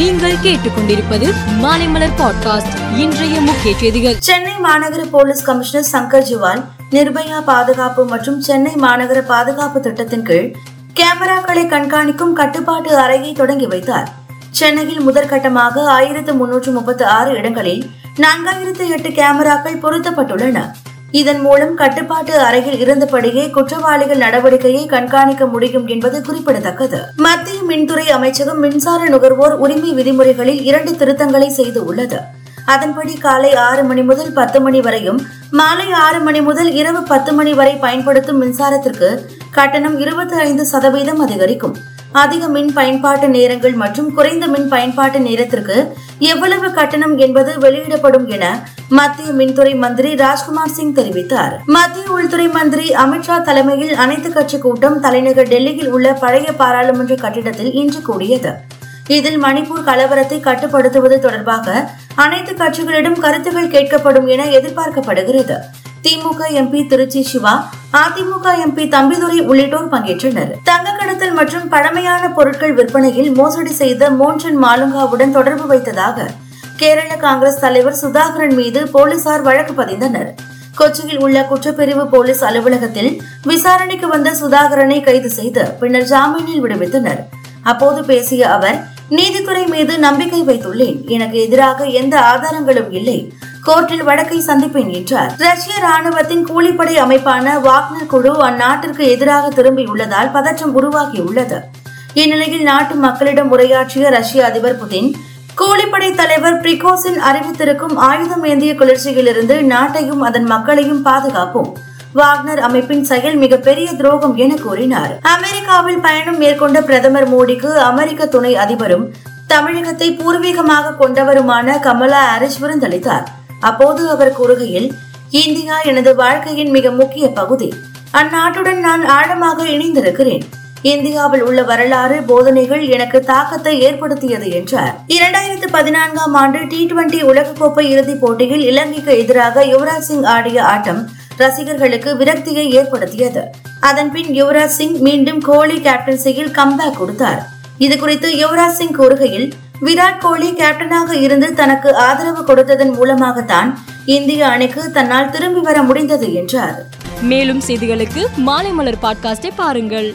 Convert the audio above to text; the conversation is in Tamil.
நீங்கள் கேட்டுக்கொண்டிருப்பது மாலைமலர் பாட்காஸ்ட் இன்றைய முக்கிய செய்திகள். சென்னை மாநகர போலீஸ் கமிஷனர் சங்கர் ஜிவால் நிர்பயா பாதுகாப்பு மற்றும் சென்னை மாநகர பாதுகாப்பு திட்டத்தின் கீழ் கேமராக்களை கண்காணிக்கும் கட்டுப்பாட்டு அறையை தொடங்கி வைத்தார். சென்னையில் முதற்கட்டமாக ஆயிரத்து முன்னூற்று முப்பத்தி ஆறு இடங்களில் நான்காயிரத்து எட்டு கேமராக்கள் பொருத்தப்பட்டுள்ளன. இதன் மூலம் கட்டுப்பாட்டு அறையில் இருந்தபடியே குற்றவாளிகள் நடவடிக்கையை கண்காணிக்க முடியும் என்பது குறிப்பிடத்தக்கது. மத்திய மின்துறை அமைச்சகம் மின்சார நுகர்வோர் உரிமை விதிமுறைகளில் இரண்டு திருத்தங்களை செய்து உள்ளது. அதன்படி காலை ஆறு மணி முதல் பத்து மணி வரையும் மாலை ஆறு மணி முதல் இரவு பத்து மணி வரை பயன்படுத்தும் மின்சாரத்திற்கு கட்டணம் இருபத்தி ஐந்து சதவீதம் அதிகரிக்கும். அதிக மின் பயன்பாட்டு நேரங்கள் மற்றும் குறைந்த மின் பயன்பாட்டு நேரத்திற்கு எவ்வளவு கட்டணம் என்பது வெளியிடப்படும் என மத்திய மின்துறை மந்திரி ராஜ்குமார் சிங் தெரிவித்தார். மத்திய உள்துறை மந்திரி அமித்ஷா தலைமையில் அனைத்து கட்சி கூட்டம் தலைநகர் டெல்லியில் உள்ள பழைய பாராளுமன்ற கட்டிடத்தில் இன்று கூடியது. இதில் மணிப்பூர் கலவரத்தை கட்டுப்படுத்துவது தொடர்பாக அனைத்து கட்சிகளிடம் கருத்துக்கள் கேட்கப்படும் என எதிர்பார்க்கப்படுகிறது. திமுக எம்பி திருச்சி சிவா அதிமுக எம்பி தம்பிதுரை உள்ளிட்டோர் பங்கேற்றனர். தங்க கடத்தல் மற்றும் பழமையான பொருட்கள் விற்பனையில் மோசடி செய்த மோன்சன் மாலுங்காவுடன் தொடர்பு வைத்ததாக கேரள காங்கிரஸ் தலைவர் சுதாகரன் மீது போலீசார் வழக்கு பதிந்தனர். கொச்சியில் உள்ள குற்றப்பிரிவு போலீஸ் அலுவலகத்தில் விசாரணைக்கு வந்த சுதாகரனை கைது செய்து பின்னர் ஜாமீனில் விடுவித்தனர். அப்போது பேசிய அவர் நீதித்துறை மீது நம்பிக்கை வைத்துள்ளேன். எனக்கு எதிராக எந்த ஆதாரங்களும் இல்லை. கோர்ட்டில் வழக்கை சந்திப்பேன் என்றார். ரஷ்ய ராணுவத்தின் கூலிப்படை அமைப்பான வாக்னர் குழு அந்நாட்டிற்கு எதிராக திரும்பியுள்ளதால் பதற்றம் உருவாகியுள்ளது. இந்நிலையில் நாட்டு மக்களிடம் உரையாற்றிய ரஷ்ய அதிபர் புதின் கூலிப்படை தலைவர் பிரிகோசின் அறிவித்திருக்கும் ஆயுதம் ஏந்திய குளிர்ச்சியிலிருந்து நாட்டையும் அதன் மக்களையும் பாதுகாப்போம். வாக்னர் அமைப்பின் செயல் மிகப்பெரிய துரோகம் என கூறினார். அமெரிக்காவில் பயணம் மேற்கொண்ட பிரதமர் மோடிக்கு அமெரிக்க துணை அதிபரும் தமிழகத்தை பூர்வீகமாக கொண்டவருமான கமலா ஹாரிஸ் விருந்தளித்தார். அப்போது அவர் கூறுகையில் இந்தியா எனது வாழ்க்கையின் மிக முக்கிய பகுதி. அந்நாட்டுடன் நான் ஆழமாக இணைந்திருக்கிறேன். இந்தியாவில் உள்ள வரலாறு போதனைகள் எனக்கு தாக்கத்தை ஏற்படுத்தியது என்றார். இரண்டாயிரத்து பதினான்காம் ஆண்டு டி டுவெண்டி உலகக்கோப்பை இறுதிப் போட்டியில் இலங்கைக்கு எதிராக யுவராஜ் சிங் ஆடிய ஆட்டம் ரசிகர்களுக்கு விரக்தியை ஏற்படுத்தியது. அதன்பின் யுவராஜ் சிங் மீண்டும் கோலி கேப்டன்சியில் கம்பேக் கொடுத்தார். இது குறித்து யுவராஜ் சிங் கூறுகையில் விராட் கோலி கேப்டனாக இருந்து தனக்கு ஆதரவு கொடுத்ததன் மூலமாகத்தான் இந்திய அணிக்கு தன்னால் திரும்பி வர முடிந்தது என்றார். மேலும் செய்திகளுக்கு மாலை மலர் பாட்காஸ்டை பாருங்கள்.